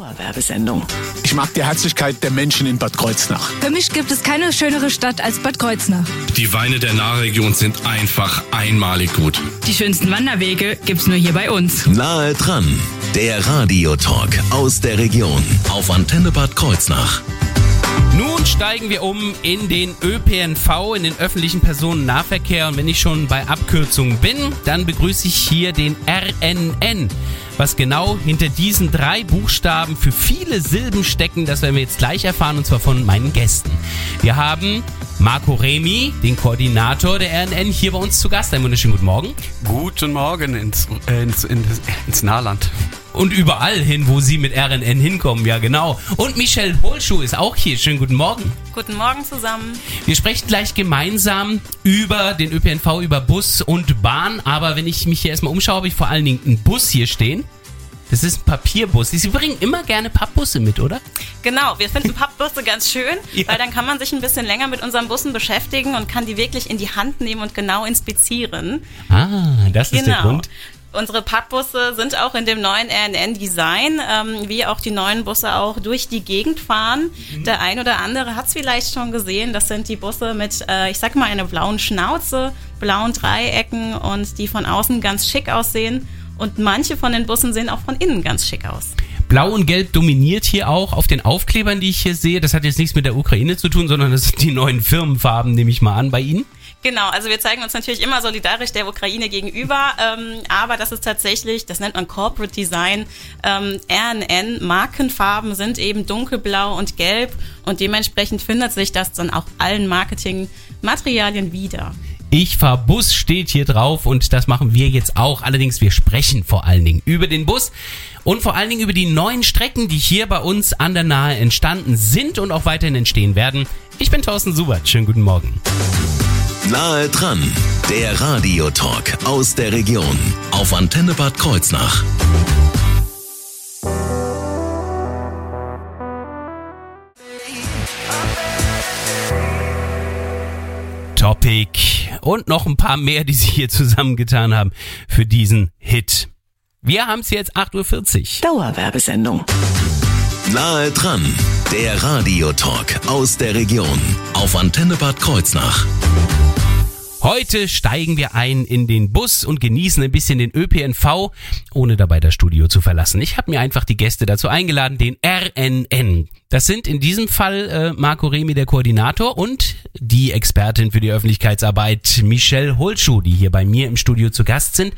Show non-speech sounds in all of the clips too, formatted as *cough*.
Dauerwerbesendung. Ich mag die Herzlichkeit der Menschen in Bad Kreuznach. Für mich gibt es keine schönere Stadt als Bad Kreuznach. Die Weine der Nahregion sind einfach einmalig gut. Die schönsten Wanderwege gibt's nur hier bei uns. Nahe dran, der Radiotalk aus der Region auf Antenne Bad Kreuznach. Nun steigen wir um in den ÖPNV, in den öffentlichen Personennahverkehr. Und wenn ich schon bei Abkürzungen bin, dann begrüße ich hier den RNN. Was genau hinter diesen drei Buchstaben für viele Silben stecken, das werden wir jetzt gleich erfahren, und zwar von meinen Gästen. Wir haben Marco Remi, den Koordinator der RNN, hier bei uns zu Gast. Einen wunderschönen guten Morgen. Guten Morgen ins, äh, ins, ins, ins Nahland. Und überall hin, wo Sie mit RNN hinkommen, ja genau. Und Michelle Holschuh ist auch hier. Schönen guten Morgen. Guten Morgen zusammen. Wir sprechen gleich gemeinsam über den ÖPNV, über Bus und Bahn. Aber wenn ich mich hier erstmal umschaue, habe ich vor allen Dingen einen Bus hier stehen. Das ist ein Papierbus. Sie bringen immer gerne Pappbusse mit, oder? Genau, wir finden *laughs* Pappbusse ganz schön, Ja. weil dann kann man sich ein bisschen länger mit unseren Bussen beschäftigen und kann die wirklich in die Hand nehmen und genau inspizieren. Ah, das ist der Genau. Grund. Unsere Pappbusse sind auch in dem neuen RNN-Design, ähm, wie auch die neuen Busse auch durch die Gegend fahren. Mhm. Der ein oder andere hat es vielleicht schon gesehen. Das sind die Busse mit, äh, ich sag mal, einer blauen Schnauze, blauen Dreiecken und die von außen ganz schick aussehen. Und manche von den Bussen sehen auch von innen ganz schick aus. Blau und Gelb dominiert hier auch auf den Aufklebern, die ich hier sehe. Das hat jetzt nichts mit der Ukraine zu tun, sondern das sind die neuen Firmenfarben, nehme ich mal an, bei Ihnen. Genau, also wir zeigen uns natürlich immer solidarisch der Ukraine gegenüber, ähm, aber das ist tatsächlich, das nennt man Corporate Design, ähm, RNN, Markenfarben sind eben dunkelblau und gelb und dementsprechend findet sich das dann auch allen Marketingmaterialien wieder. Ich fahr Bus steht hier drauf und das machen wir jetzt auch. Allerdings, wir sprechen vor allen Dingen über den Bus und vor allen Dingen über die neuen Strecken, die hier bei uns an der Nahe entstanden sind und auch weiterhin entstehen werden. Ich bin Thorsten Subert. Schönen guten Morgen. Nahe dran, der Radiotalk aus der Region auf Antenne Bad Kreuznach. Topic und noch ein paar mehr, die sich hier zusammengetan haben für diesen Hit. Wir haben es jetzt 8.40 Uhr. Dauerwerbesendung. Nahe dran, der Radiotalk aus der Region auf Antenne Bad Kreuznach. Heute steigen wir ein in den Bus und genießen ein bisschen den ÖPNV, ohne dabei das Studio zu verlassen. Ich habe mir einfach die Gäste dazu eingeladen, den RNN. Das sind in diesem Fall äh, Marco Remi, der Koordinator, und die Expertin für die Öffentlichkeitsarbeit, Michelle Holschuh, die hier bei mir im Studio zu Gast sind.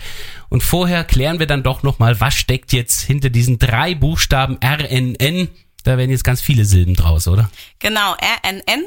Und vorher klären wir dann doch nochmal, was steckt jetzt hinter diesen drei Buchstaben RNN. Da werden jetzt ganz viele Silben draus, oder? Genau, RNN.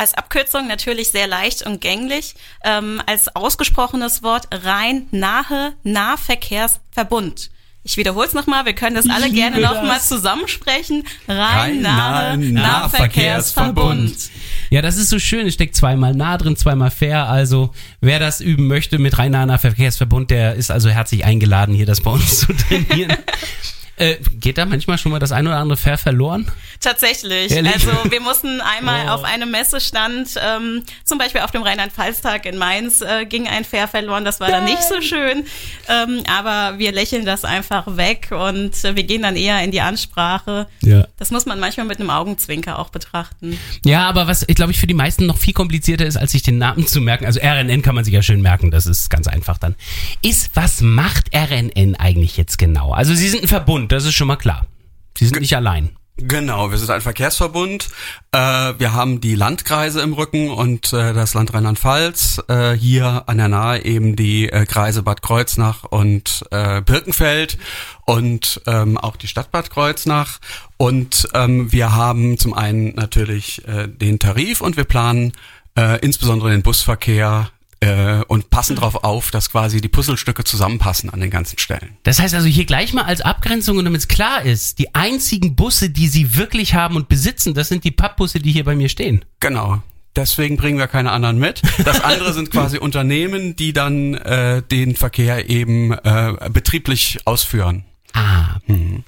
Als Abkürzung natürlich sehr leicht und gänglich. Ähm, als ausgesprochenes Wort rein nahe Nahverkehrsverbund. Ich wiederhole es nochmal, wir können das alle gerne nochmal zusammensprechen. Rein nahe nahe Nahverkehrsverbund. Ja, das ist so schön. Es steckt zweimal nah drin, zweimal fair. Also wer das üben möchte mit Rhein-Naher Verkehrsverbund, der ist also herzlich eingeladen, hier das bei uns zu trainieren. *laughs* äh, geht da manchmal schon mal das ein oder andere fair verloren? Tatsächlich. Ehrlich? Also wir mussten einmal Oh. auf einem Messestand, ähm, zum Beispiel auf dem Rheinland-Pfalz-Tag in Mainz, äh, ging ein Fair verloren. Das war dann nicht so schön. Ähm, aber wir lächeln das einfach weg und äh, wir gehen dann eher in die Ansprache. Ja. Das muss man manchmal mit einem Augenzwinker auch betrachten. Ja, aber was, ich glaube ich, für die meisten noch viel komplizierter ist, als sich den Namen zu merken. Also RNN kann man sich ja schön merken, das ist ganz einfach dann. Ist, was macht RNN eigentlich jetzt genau? Also sie sind ein Verbund, das ist schon mal klar. Sie sind nicht allein. Genau, wir sind ein Verkehrsverbund. Äh, wir haben die Landkreise im Rücken und äh, das Land Rheinland-Pfalz. Äh, hier an der Nahe eben die äh, Kreise Bad Kreuznach und äh, Birkenfeld und ähm, auch die Stadt Bad Kreuznach. Und ähm, wir haben zum einen natürlich äh, den Tarif und wir planen insbesondere den Busverkehr äh, und passen darauf auf, dass quasi die Puzzlestücke zusammenpassen an den ganzen Stellen. Das heißt also hier gleich mal als Abgrenzung und damit es klar ist, die einzigen Busse, die sie wirklich haben und besitzen, das sind die Pappbusse, die hier bei mir stehen. Genau. Deswegen bringen wir keine anderen mit. Das andere sind quasi *laughs* Unternehmen, die dann äh, den Verkehr eben äh, betrieblich ausführen. Ah.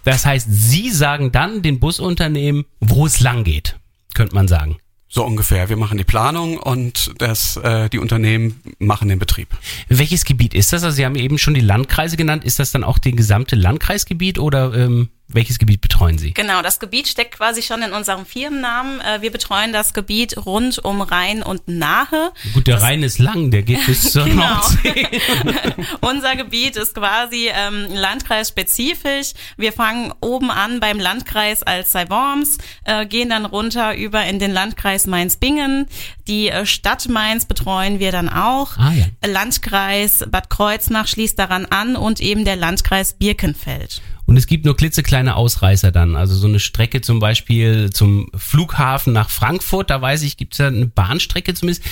Das heißt, sie sagen dann den Busunternehmen, wo es lang geht, könnte man sagen. So ungefähr. Wir machen die Planung und das, äh, die Unternehmen machen den Betrieb. Welches Gebiet ist das? Also Sie haben eben schon die Landkreise genannt. Ist das dann auch das gesamte Landkreisgebiet oder ähm, welches Gebiet betreuen Sie? Genau, das Gebiet steckt quasi schon in unserem Firmennamen. Äh, Wir betreuen das Gebiet rund um Rhein und Nahe. Gut, der Rhein ist lang, der geht bis zur *laughs* Genau. Nordsee. *laughs* Unser Gebiet ist quasi ähm, landkreisspezifisch. Wir fangen oben an beim Landkreis Alzey-Worms, äh, gehen dann runter über in den Landkreis Mainz-Bingen. Die äh, Stadt Mainz betreuen wir dann auch. Ah, ja. Landkreis Bad Kreuznach schließt daran an und eben der Landkreis Birkenfeld. Und es gibt nur klitzekleine Ausreißer dann. Also so eine Strecke zum Beispiel zum Flughafen nach Frankfurt, da weiß ich, gibt es ja eine Bahnstrecke zumindest.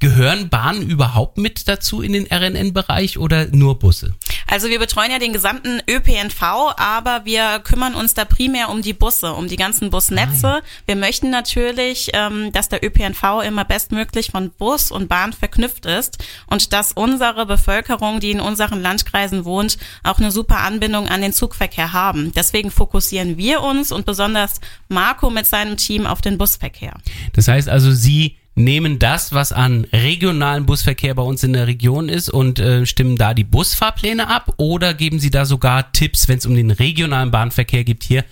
Gehören Bahnen überhaupt mit dazu in den RNN-Bereich oder nur Busse? Also wir betreuen ja den gesamten ÖPNV, aber wir kümmern uns da primär um die Busse, um die ganzen Busnetze. Wir möchten natürlich, ähm, dass der ÖPNV immer bestmöglich von Bus und Bahn verknüpft ist und dass unsere Bevölkerung, die in unseren Landkreisen wohnt, auch eine super Anbindung an den Zugverkehr haben. Deswegen fokussieren wir uns und besonders Marco mit seinem Team auf den Busverkehr. Das heißt also, Sie nehmen das, was an regionalen Busverkehr bei uns in der Region ist und äh, stimmen da die Busfahrpläne ab oder geben Sie da sogar Tipps, wenn es um den regionalen Bahnverkehr geht hier,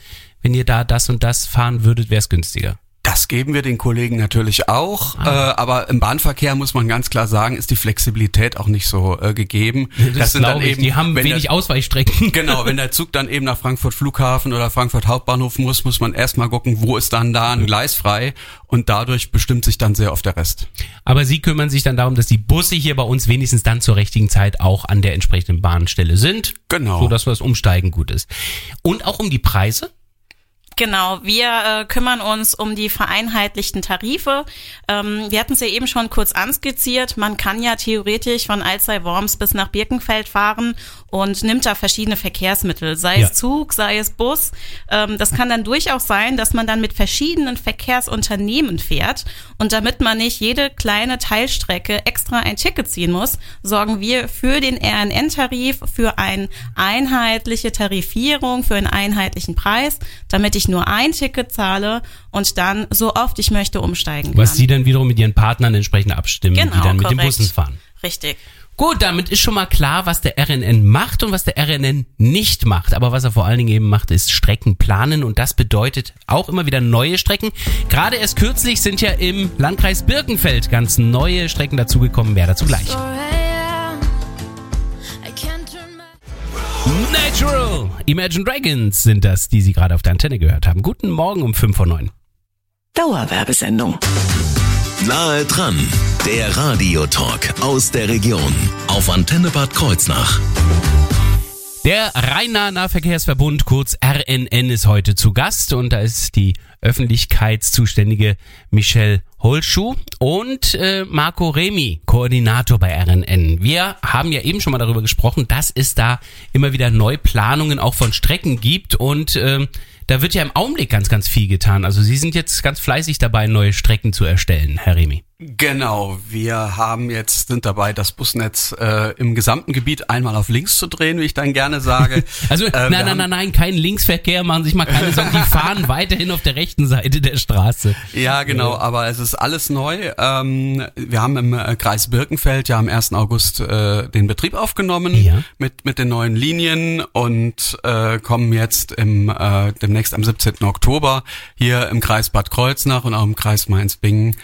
wenn ihr da das und das fahren würdet, wäre es günstiger. Das geben wir den Kollegen natürlich auch, äh, aber im Bahnverkehr muss man ganz klar sagen, ist die Flexibilität auch nicht so äh, gegeben. Das, glaube ich. die haben wenig der, Ausweichstrecken. *laughs* *laughs* Genau, wenn der Zug dann eben nach Frankfurt Flughafen oder Frankfurt Hauptbahnhof muss, muss man erstmal gucken, wo ist dann da ein Gleis frei und dadurch bestimmt sich dann sehr oft der Rest. Aber Sie kümmern sich dann darum, dass die Busse hier bei uns wenigstens dann zur richtigen Zeit auch an der entsprechenden Bahnstelle sind. Genau. So dass das Umsteigen gut ist. Und auch um die Preise. Genau, wir äh, kümmern uns um die vereinheitlichten Tarife. Ähm, wir hatten es ja eben schon kurz anskizziert. Man kann ja theoretisch von Alzey-Worms bis nach Birkenfeld fahren und nimmt da verschiedene Verkehrsmittel, sei Ja. es Zug, sei es Bus. Ähm, das kann dann durchaus sein, dass man dann mit verschiedenen Verkehrsunternehmen fährt. Und damit man nicht jede kleine Teilstrecke extra ein Ticket ziehen muss, sorgen wir für den RNN-Tarif, für eine einheitliche Tarifierung, für einen einheitlichen Preis, damit ich nur ein Ticket zahle und dann so oft ich möchte umsteigen Was kann. Sie dann wiederum mit Ihren Partnern entsprechend abstimmen, die Genau, dann mit den korrekt. Bussen fahren. Richtig. Gut, damit ist schon mal klar, was der RNN macht und was der RNN nicht macht. Aber was er vor allen Dingen eben macht, ist Strecken planen und das bedeutet auch immer wieder neue Strecken. Gerade erst kürzlich sind ja im Landkreis Birkenfeld ganz neue Strecken dazugekommen. Mehr dazu gleich. Natural! Imagine Dragons sind das, die Sie gerade auf der Antenne gehört haben. Guten Morgen um 5 vor 9. Dauerwerbesendung. Nahe dran, der Radiotalk aus der Region auf Antenne Bad Kreuznach. Der Rhein-Nahe-Nahverkehrsverbund, kurz RNN, ist heute zu Gast und da ist die öffentlichkeitszuständige Michelle Holschuh und äh, Marco Remi, Koordinator bei RNN. Wir haben ja eben schon mal darüber gesprochen, dass es da immer wieder Neuplanungen auch von Strecken gibt und ähm, da wird ja im Augenblick ganz, ganz viel getan. Also Sie sind jetzt ganz fleißig dabei, neue Strecken zu erstellen, Herr Remi. Genau, wir haben jetzt sind dabei, das Busnetz äh, im gesamten Gebiet einmal auf links zu drehen, wie ich dann gerne sage. *laughs* Also Äh, nein, nein, nein, nein, kein Linksverkehr, machen sich mal keine Sorgen, die *laughs* fahren weiterhin auf der rechten Seite der Straße. Ja, genau, aber es ist alles neu. Ähm, wir haben im äh, Kreis Birkenfeld ja am 1. August äh, den Betrieb aufgenommen Ja. mit, mit den neuen Linien und äh, kommen jetzt im, äh, demnächst am 17. Oktober hier im Kreis Bad Kreuznach und auch im Kreis Mainz-Bingen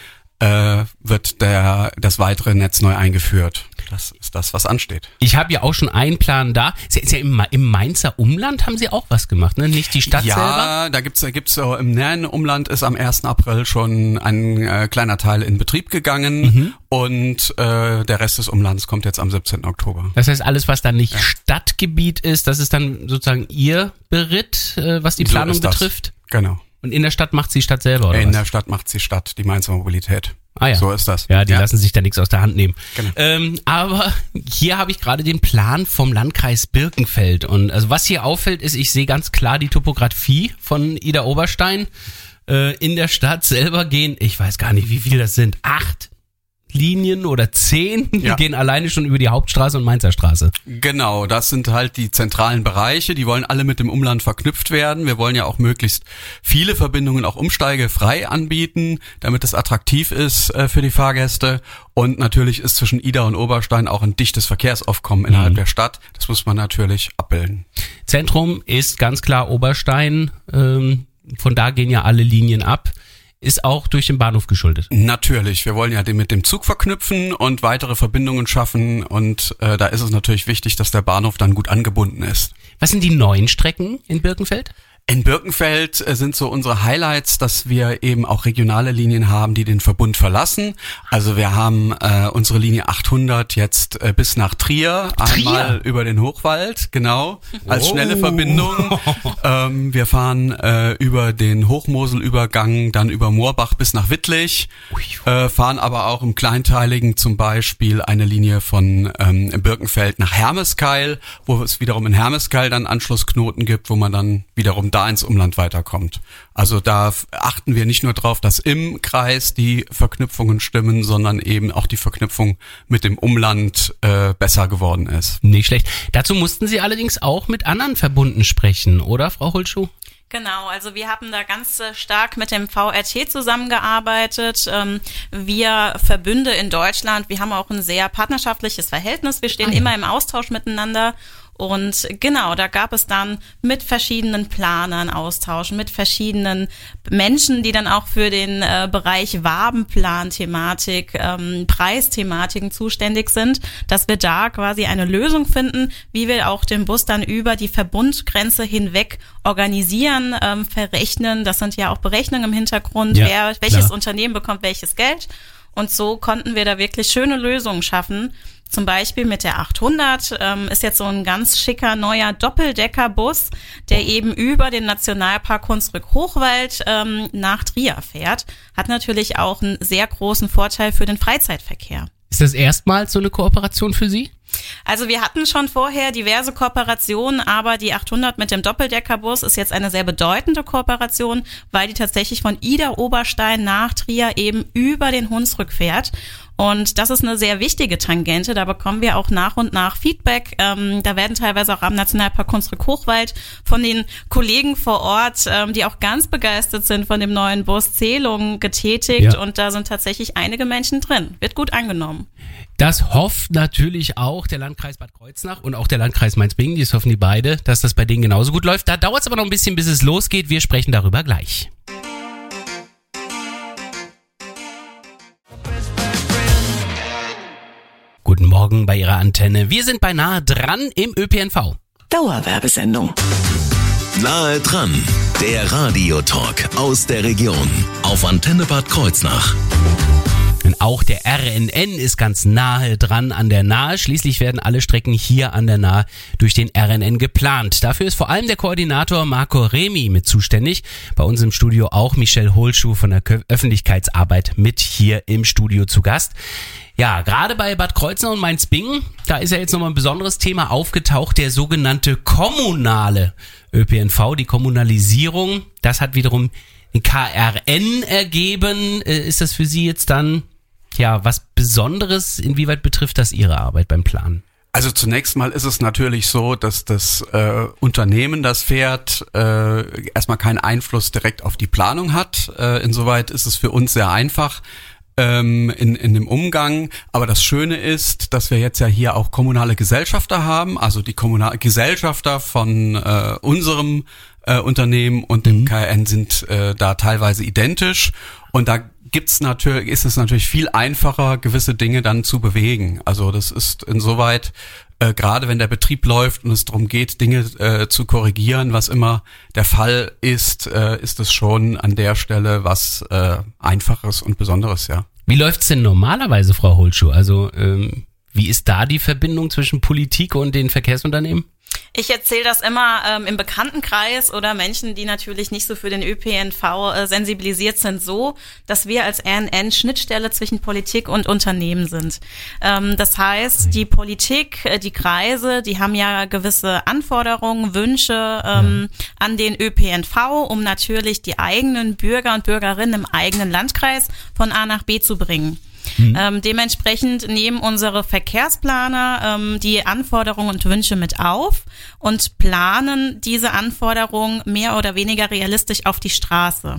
äh, wird der, das weitere Netz neu eingeführt. Das ist das, was ansteht. Ich habe ja auch schon einen Plan da. Sie ist ja im, im Mainzer Umland haben Sie auch was gemacht, ne? Nicht die Stadt ja, selber? da gibt's, da gibt's so im näheren Umland ist am 1. April schon ein äh, kleiner Teil in Betrieb gegangen Mhm. und äh, der Rest des Umlands kommt jetzt am 17. Oktober. Das heißt, alles, was dann nicht Stadtgebiet ist, das ist dann sozusagen Ihr Beritt, äh, was die So Planung das. betrifft. Genau. Und in der Stadt macht sie Stadt selber, oder In was? der Stadt macht die Stadt die Mainzer Mobilität. Ah ja. So ist das. Ja, die lassen sich da nichts aus der Hand nehmen. Genau. Ähm, aber hier habe ich gerade den Plan vom Landkreis Birkenfeld. Und also was hier auffällt, ist, ich sehe ganz klar die Topografie von Ida Oberstein. Äh, in der Stadt selber gehen, ich weiß gar nicht, wie viel das sind, acht Linien oder zehn Ja. gehen alleine schon über die Hauptstraße und Mainzer Straße. Genau, das sind halt die zentralen Bereiche, die wollen alle mit dem Umland verknüpft werden. Wir wollen ja auch möglichst viele Verbindungen auch umsteigefrei anbieten, damit es attraktiv ist äh, für die Fahrgäste. Und natürlich ist zwischen Ida und Oberstein auch ein dichtes Verkehrsaufkommen innerhalb der Stadt. Das muss man natürlich abbilden. Zentrum ist ganz klar Oberstein. Ähm, von da gehen ja alle Linien ab. Ist auch durch den Bahnhof geschuldet. Natürlich, wir wollen ja den mit dem Zug verknüpfen und weitere Verbindungen schaffen. Und äh, da ist es natürlich wichtig, dass der Bahnhof dann gut angebunden ist. Was sind die neuen Strecken in Birkenfeld? In Birkenfeld äh, sind so unsere Highlights, dass wir eben auch regionale Linien haben, die den Verbund verlassen. Also wir haben äh, unsere Linie 800 jetzt äh, bis nach Trier, einmal über den Hochwald, genau, als Oh. schnelle Verbindung. *laughs* ähm, wir fahren äh, über den Hochmoselübergang, dann über Moorbach bis nach Wittlich, äh, fahren aber auch im Kleinteiligen zum Beispiel eine Linie von ähm, Birkenfeld nach Hermeskeil, wo es wiederum in Hermeskeil dann Anschlussknoten gibt, wo man dann wiederum da ins Umland weiterkommt. Also da achten wir nicht nur drauf, dass im Kreis die Verknüpfungen stimmen, sondern eben auch die Verknüpfung mit dem Umland äh, besser geworden ist. Nicht schlecht. Dazu mussten Sie allerdings auch mit anderen Verbunden sprechen, oder, Frau Holschuh? Genau, also wir haben da ganz äh, stark mit dem VRT zusammengearbeitet. Ähm, Wir Verbünde in Deutschland, wir haben auch ein sehr partnerschaftliches Verhältnis. Wir stehen immer im Austausch miteinander. Und genau, da gab es dann mit verschiedenen Planern austauschen, mit verschiedenen Menschen, die dann auch für den äh, Bereich Wabenplan-Thematik, ähm, Preisthematiken zuständig sind, dass wir da quasi eine Lösung finden, wie wir auch den Bus dann über die Verbundgrenze hinweg organisieren, ähm, verrechnen. Das sind ja auch Berechnungen im Hintergrund, Ja, wer, welches klar. Unternehmen bekommt welches Geld. Und so konnten wir da wirklich schöne Lösungen schaffen. Zum Beispiel mit der 800 ähm, ist jetzt so ein ganz schicker neuer Doppeldeckerbus, der eben über den Nationalpark Hunsrück-Hochwald ähm, nach Trier fährt. Hat natürlich auch einen sehr großen Vorteil für den Freizeitverkehr. Ist das erstmals so eine Kooperation für Sie? Also wir hatten schon vorher diverse Kooperationen, aber die 800 mit dem Doppeldeckerbus ist jetzt eine sehr bedeutende Kooperation, weil die tatsächlich von Ida Oberstein nach Trier eben über den Hunsrück fährt. Und das ist eine sehr wichtige Tangente. Da bekommen wir auch nach und nach Feedback. Ähm, da werden teilweise auch am Nationalpark Hunsrück-Hochwald von den Kollegen vor Ort, ähm, die auch ganz begeistert sind von dem neuen Bus, Zählungen getätigt. Ja. Und da sind tatsächlich einige Menschen drin. Wird gut angenommen. Das hofft natürlich auch der Landkreis Bad Kreuznach und auch der Landkreis Mainz-Bingen, das hoffen die beide, dass das bei denen genauso gut läuft. Da dauert es aber noch ein bisschen, bis es losgeht. Wir sprechen darüber gleich. Guten Morgen bei Ihrer Antenne. Wir sind beinahe dran im ÖPNV. Dauerwerbesendung. Nahe dran, der Radiotalk aus der Region auf Antenne Bad Kreuznach. Und auch der RNN ist ganz nahe dran an der Nahe. Schließlich werden alle Strecken hier an der Nahe durch den RNN geplant. Dafür ist vor allem der Koordinator Marco Remi mit zuständig. Bei uns im Studio auch Michelle Holschuh von der Öffentlichkeitsarbeit mit hier im Studio zu Gast. Ja, gerade bei Bad Kreuznach und Mainz-Bingen, da ist ja jetzt nochmal ein besonderes Thema aufgetaucht, der sogenannte kommunale ÖPNV, die Kommunalisierung. Das hat wiederum KRN ergeben. Äh, Ist das für Sie jetzt dann, ja, was Besonderes? Inwieweit betrifft das Ihre Arbeit beim Planen? Also zunächst mal ist es natürlich so, dass das äh, Unternehmen, das fährt, äh, erstmal keinen Einfluss direkt auf die Planung hat. Äh, insoweit ist es für uns sehr einfach ähm, in, in dem Umgang. Aber das Schöne ist, dass wir jetzt ja hier auch kommunale Gesellschafter haben, also die kommunale Gesellschafter von äh, unserem äh, Unternehmen und dem KN sind äh, da teilweise identisch. Und da gibt's natürlich, ist es natürlich viel einfacher, gewisse Dinge dann zu bewegen. Also das ist insoweit, äh, gerade wenn der Betrieb läuft und es darum geht, Dinge äh, zu korrigieren, was immer der Fall ist, äh, ist es schon an der Stelle was äh, Einfaches und Besonderes, ja. Wie läuft's denn normalerweise, Frau Holschuh? Also, ähm, wie ist da die Verbindung zwischen Politik und den Verkehrsunternehmen? Ich erzähle das immer ähm, im Bekanntenkreis oder Menschen, die natürlich nicht so für den ÖPNV äh, sensibilisiert sind, so, dass wir als RNN Schnittstelle zwischen Politik und Unternehmen sind. Ähm, das heißt, die Politik, äh, die Kreise, die haben ja gewisse Anforderungen, Wünsche ähm, an den ÖPNV, um natürlich die eigenen Bürger und Bürgerinnen im eigenen Landkreis von A nach B zu bringen. Mhm. Ähm, dementsprechend nehmen unsere Verkehrsplaner ähm, die Anforderungen und Wünsche mit auf und planen diese Anforderungen mehr oder weniger realistisch auf die Straße.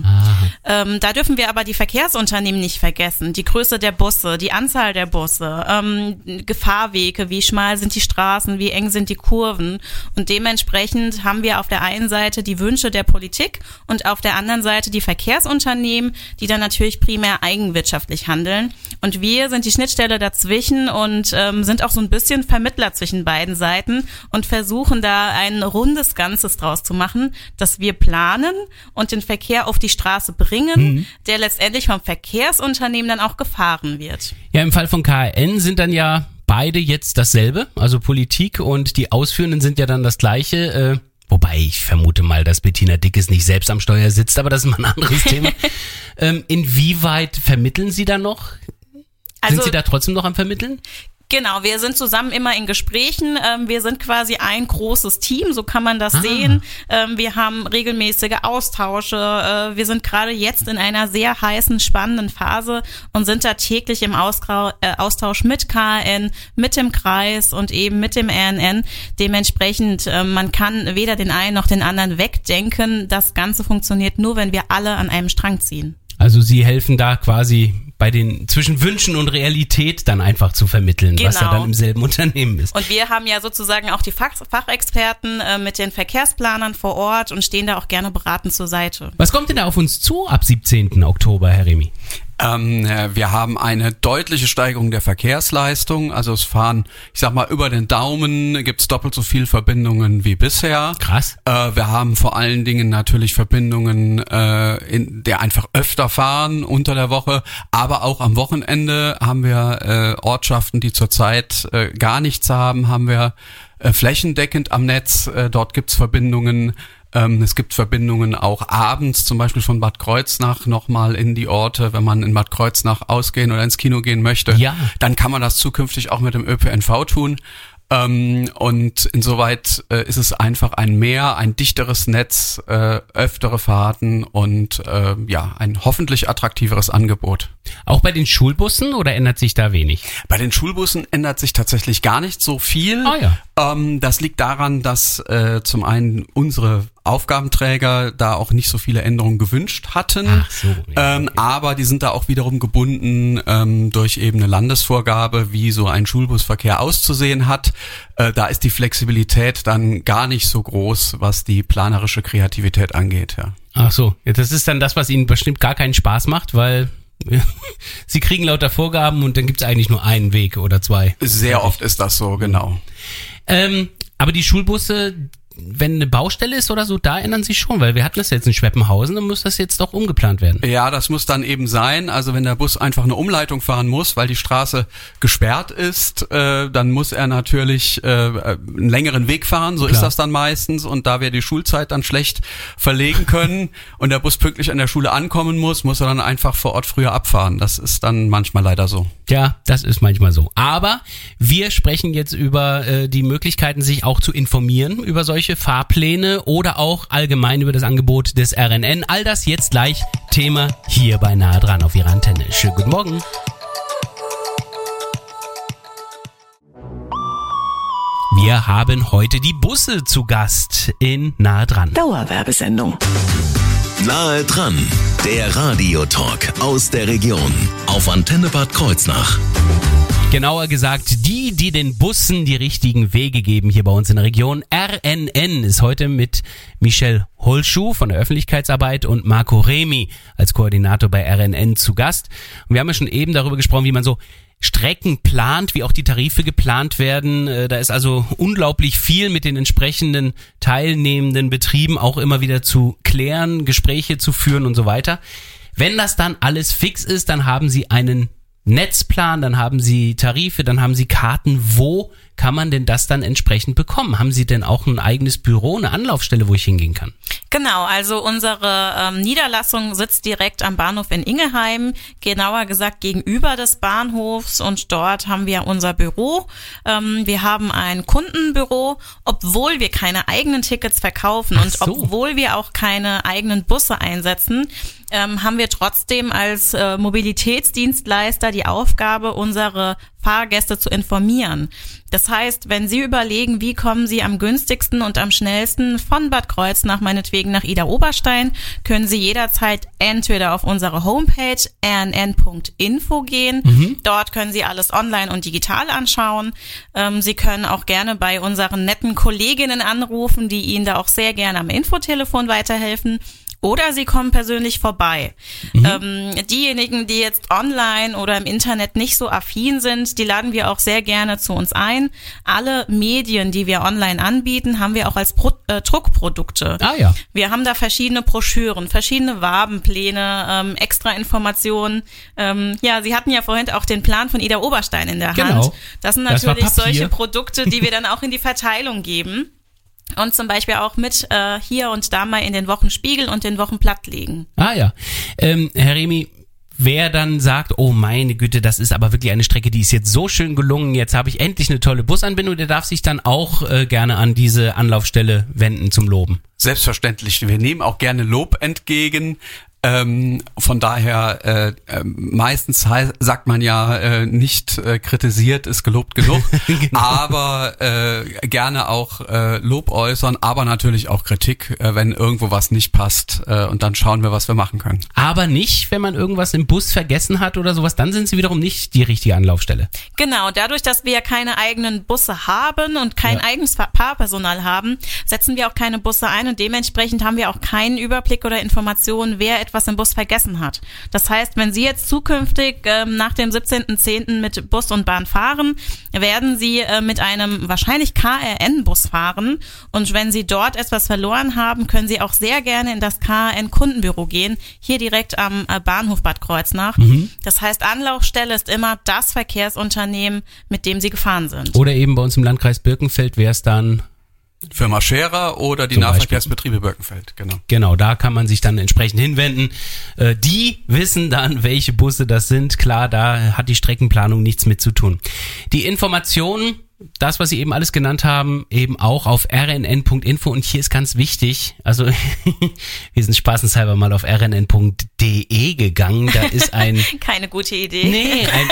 Ähm, da dürfen wir aber die Verkehrsunternehmen nicht vergessen. Die Größe der Busse, die Anzahl der Busse, ähm, Gefahrwege, wie schmal sind die Straßen, wie eng sind die Kurven. Und dementsprechend haben wir auf der einen Seite die Wünsche der Politik und auf der anderen Seite die Verkehrsunternehmen, die dann natürlich primär eigenwirtschaftlich handeln. Und wir sind die Schnittstelle dazwischen und ähm, sind auch so ein bisschen Vermittler zwischen beiden Seiten und versuchen da ein rundes Ganzes draus zu machen, dass wir planen und den Verkehr auf die Straße bringen, mhm. der letztendlich vom Verkehrsunternehmen dann auch gefahren wird. Ja, im Fall von KN sind dann ja beide jetzt dasselbe, also Politik und die Ausführenden sind ja dann das gleiche. Äh, wobei ich vermute mal, dass Bettina Dickes nicht selbst am Steuer sitzt, aber das ist mal ein anderes *laughs* Thema. Ähm, inwieweit vermitteln Sie da noch? Also, Sind Sie da trotzdem noch am Vermitteln? Genau, wir sind zusammen immer in Gesprächen. Ähm, wir sind quasi ein großes Team, so kann man das ah. sehen. Ähm, wir haben regelmäßige Austausche. Äh, wir sind gerade jetzt in einer sehr heißen, spannenden Phase und sind da täglich im äh, Austausch mit KN, mit dem Kreis und eben mit dem RNN. Dementsprechend, äh, man kann weder den einen noch den anderen wegdenken. Das Ganze funktioniert nur, wenn wir alle an einem Strang ziehen. Also Sie helfen da quasi bei den zwischen Wünschen und Realität dann einfach zu vermitteln, genau. was ja dann im selben Unternehmen ist. Und wir haben ja sozusagen auch die Fach Fachexperten äh, mit den Verkehrsplanern vor Ort und stehen da auch gerne beratend zur Seite. Was kommt denn da auf uns zu ab 17. Oktober, Herr Remy? Ähm, äh, wir haben eine deutliche Steigerung der Verkehrsleistung. Also es fahren, ich sag mal, über den Daumen gibt's doppelt so viel Verbindungen wie bisher. Krass. Äh, wir haben vor allen Dingen natürlich Verbindungen, äh, in der einfach öfter fahren unter der Woche, aber auch am Wochenende haben wir äh, Ortschaften, die zurzeit äh, gar nichts haben, haben wir äh, flächendeckend am Netz. Äh, dort gibt's Verbindungen ähm, es gibt Verbindungen auch abends, zum Beispiel von Bad Kreuznach nochmal in die Orte, wenn man in Bad Kreuznach ausgehen oder ins Kino gehen möchte. Ja. Dann kann man das zukünftig auch mit dem ÖPNV tun. Ähm, und insoweit äh, ist es einfach ein mehr, ein dichteres Netz, äh, öftere Fahrten und äh, ja, ein hoffentlich attraktiveres Angebot. Auch bei den Schulbussen oder ändert sich da wenig? Bei den Schulbussen ändert sich tatsächlich gar nicht so viel. Oh ja. Ähm, das liegt daran, dass äh, zum einen unsere Aufgabenträger da auch nicht so viele Änderungen gewünscht hatten. Ach so, ja, ähm, Aber die sind da auch wiederum gebunden ähm, durch eben eine Landesvorgabe, wie so ein Schulbusverkehr auszusehen hat. Äh, da ist die Flexibilität dann gar nicht so groß, was die planerische Kreativität angeht. Ja. Ach so, das ist dann das, was Ihnen bestimmt gar keinen Spaß macht, weil *laughs* Sie kriegen lauter Vorgaben und dann gibt es eigentlich nur einen Weg oder zwei. Sehr oft ist das so, genau. Ähm, aber die Schulbusse, wenn eine Baustelle ist oder so, da ändern sich schon, weil wir hatten das jetzt in Schweppenhausen, dann muss das jetzt doch umgeplant werden. Ja, das muss dann eben sein. Also wenn der Bus einfach eine Umleitung fahren muss, weil die Straße gesperrt ist, äh, dann muss er natürlich äh, einen längeren Weg fahren. So Klar. ist das dann meistens. Und da wir die Schulzeit dann schlecht verlegen können *laughs* und der Bus pünktlich an der Schule ankommen muss, muss er dann einfach vor Ort früher abfahren. Das ist dann manchmal leider so. Ja, das ist manchmal so. Aber wir sprechen jetzt über äh, die Möglichkeiten, sich auch zu informieren über solche Fahrpläne oder auch allgemein über das Angebot des RNN. All das jetzt gleich Thema hier bei Nahe dran auf Ihrer Antenne. Schönen guten Morgen. Wir haben heute die Busse zu Gast in Nahe dran. Dauerwerbesendung. Nahe dran, der Radiotalk aus der Region auf Antenne Bad Kreuznach. Genauer gesagt, die, die den Bussen die richtigen Wege geben hier bei uns in der Region. RNN ist heute mit Michelle Holschuh von der Öffentlichkeitsarbeit und Marco Remi als Koordinator bei RNN zu Gast. Und wir haben ja schon eben darüber gesprochen, wie man so Strecken plant, wie auch die Tarife geplant werden. Äh, da ist also unglaublich viel mit den entsprechenden teilnehmenden Betrieben auch immer wieder zu klären, Gespräche zu führen und so weiter. Wenn das dann alles fix ist, dann haben Sie einen Netzplan, dann haben Sie Tarife, dann haben Sie Karten, wo kann man denn das dann entsprechend bekommen? Haben Sie denn auch ein eigenes Büro, eine Anlaufstelle, wo ich hingehen kann? Genau, also unsere ähm, Niederlassung sitzt direkt am Bahnhof in Ingelheim, genauer gesagt gegenüber des Bahnhofs und dort haben wir unser Büro. Ähm, wir haben ein Kundenbüro, obwohl wir keine eigenen Tickets verkaufen Ach und so. obwohl wir auch keine eigenen Busse einsetzen, ähm, haben wir trotzdem als äh, Mobilitätsdienstleister die Aufgabe, unsere Fahrgäste zu informieren. Das heißt, wenn Sie überlegen, wie kommen Sie am günstigsten und am schnellsten von Bad Kreuznach meinetwegen nach Ida Oberstein, können Sie jederzeit entweder auf unsere Homepage rnn.info gehen. Dort können Sie alles online und digital anschauen. Ähm, Sie können auch gerne bei unseren netten Kolleginnen anrufen, die Ihnen da auch sehr gerne am Infotelefon weiterhelfen. Oder sie kommen persönlich vorbei. Ähm, diejenigen, die jetzt online oder im Internet nicht so affin sind, die laden wir auch sehr gerne zu uns ein. Alle Medien, die wir online anbieten, haben wir auch als Pro äh, Druckprodukte. Ah ja. Wir haben da verschiedene Broschüren, verschiedene Wabenpläne, ähm, extra Informationen. Ähm, ja, Sie hatten ja vorhin auch den Plan von Ida Oberstein in der Genau. Hand. Das sind Das natürlich Papier. solche Produkte, die wir *laughs* dann auch in die Verteilung geben und zum Beispiel auch mit äh, hier und da mal in den Wochenspiegel und den Wochenblatt legen. Ah ja. Ähm, Herr Remy, wer dann sagt, oh meine Güte, das ist aber wirklich eine Strecke, die ist jetzt so schön gelungen, jetzt habe ich endlich eine tolle Busanbindung, der darf sich dann auch äh, gerne an diese Anlaufstelle wenden zum Loben. Selbstverständlich. Wir nehmen auch gerne Lob entgegen. Ähm, von daher, äh, äh, meistens hei- sagt man ja, äh, nicht äh, kritisiert ist gelobt genug, *laughs* aber äh, gerne auch äh, Lob äußern, aber natürlich auch Kritik, äh, wenn irgendwo was nicht passt äh, und dann schauen wir, was wir machen können. Aber nicht, wenn man irgendwas im Bus vergessen hat oder sowas, dann sind sie wiederum nicht die richtige Anlaufstelle. Genau, dadurch, dass wir keine eigenen Busse haben und kein Ja. eigenes Fahrpersonal haben, setzen wir auch keine Busse ein und dementsprechend haben wir auch keinen Überblick oder Informationen, wer etwas im Bus vergessen hat. Das heißt, wenn Sie jetzt zukünftig ähm, nach dem 17.10. mit Bus und Bahn fahren, werden Sie äh, mit einem wahrscheinlich KRN-Bus fahren und wenn Sie dort etwas verloren haben, können Sie auch sehr gerne in das KRN-Kundenbüro gehen, hier direkt am äh, Bahnhof Bad Kreuznach. Das heißt, Anlaufstelle ist immer das Verkehrsunternehmen, mit dem Sie gefahren sind. Oder eben bei uns im Landkreis Birkenfeld wäre es dann, Firma Scherer oder die Zum Beispiel. Nahverkehrsbetriebe Birkenfeld, genau. genau, da kann man sich dann entsprechend hinwenden. Äh, die wissen dann, welche Busse das sind. Klar, da hat die Streckenplanung nichts mit zu tun. Die Informationen, das, was Sie eben alles genannt haben, eben auch auf rnn.info und hier ist ganz wichtig, also *laughs* wir sind spaßenshalber mal auf rnn.de gegangen, da ist ein *laughs* Keine gute Idee. Nee, ein,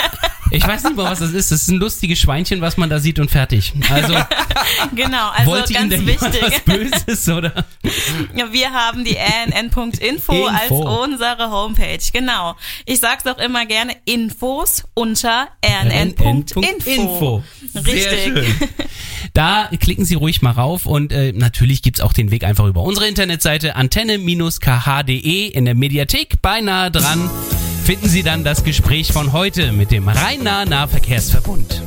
ich weiß nicht mal, was das ist. Das ist ein lustiges Schweinchen, was man da sieht und fertig. Also, *laughs* Genau, also wollte Ihnen ganz denn jemand was wichtig. Böses, oder? *laughs* Ja, Wir haben die rnn.info als unsere Homepage. Genau. Ich sag's auch immer gerne Infos unter rnn.info. Info. Richtig. *laughs* Da klicken Sie ruhig mal rauf und äh, natürlich gibt's auch den Weg einfach über unsere Internetseite antenne-kh.de in der Mediathek beinahe dran. Finden Sie dann das Gespräch von heute mit dem Rhein-Nahe-Nahverkehrsverbund.